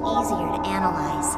much easier to analyze.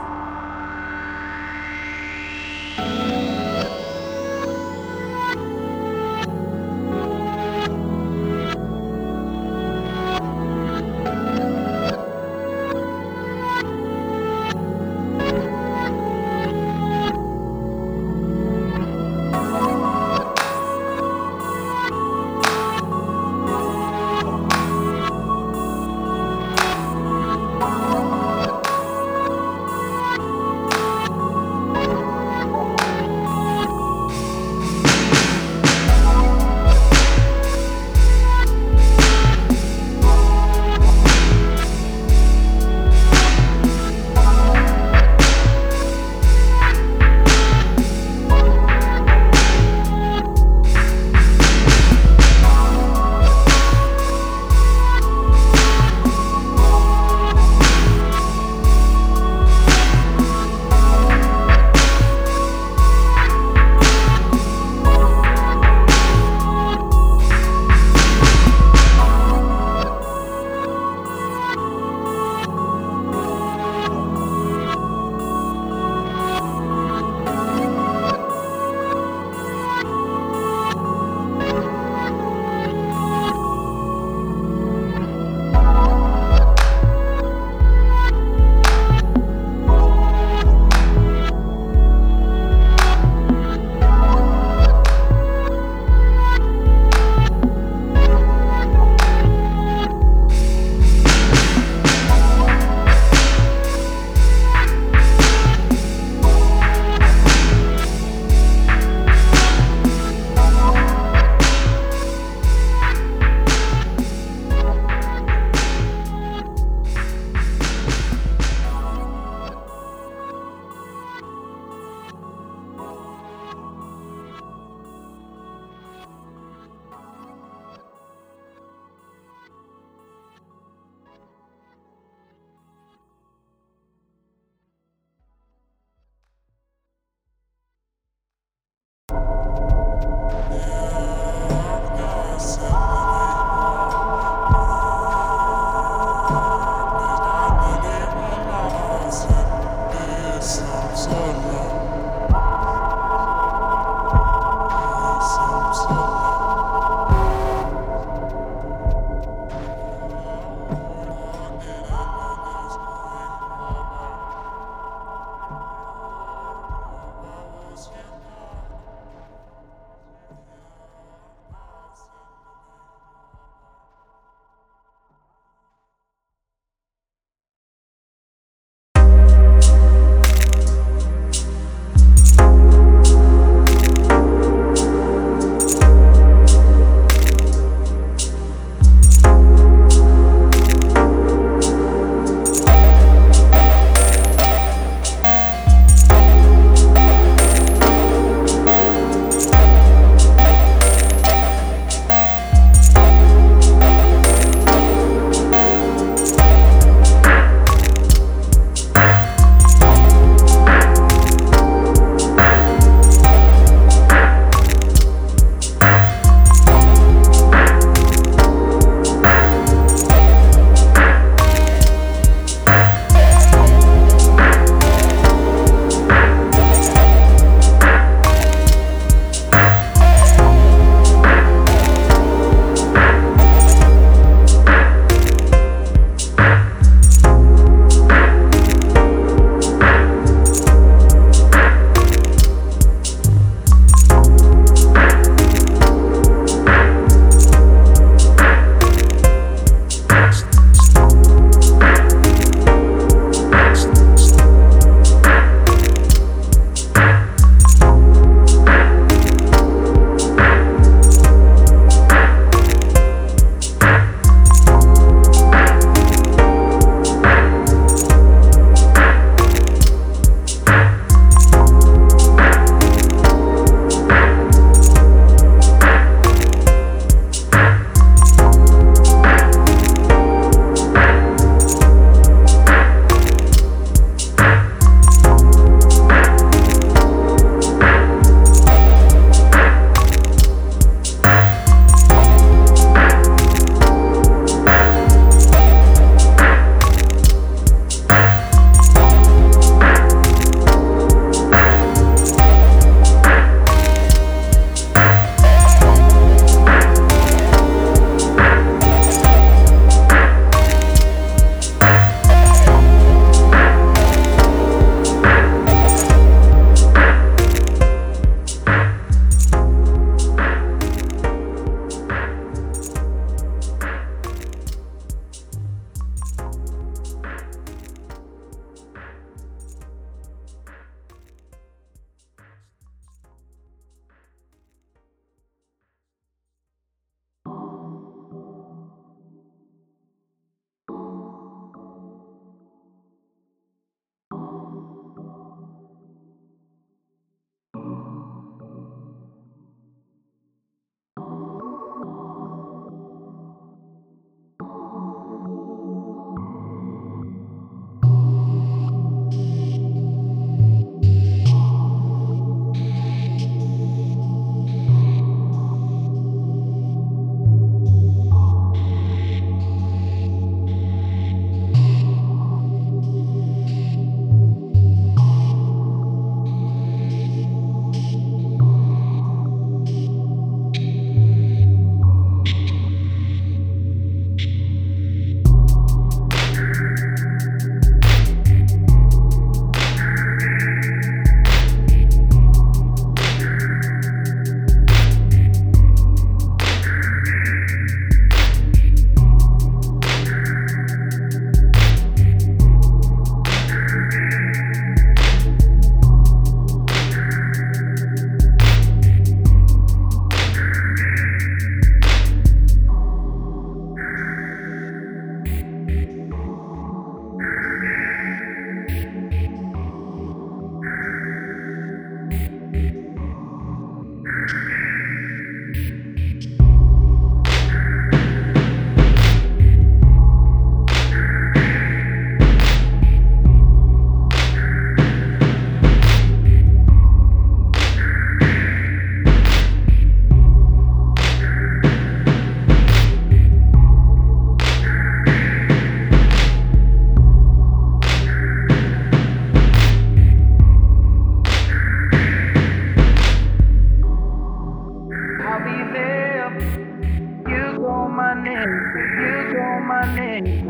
name.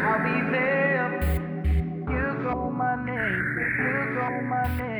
I'll be there. You call my name. You call my name.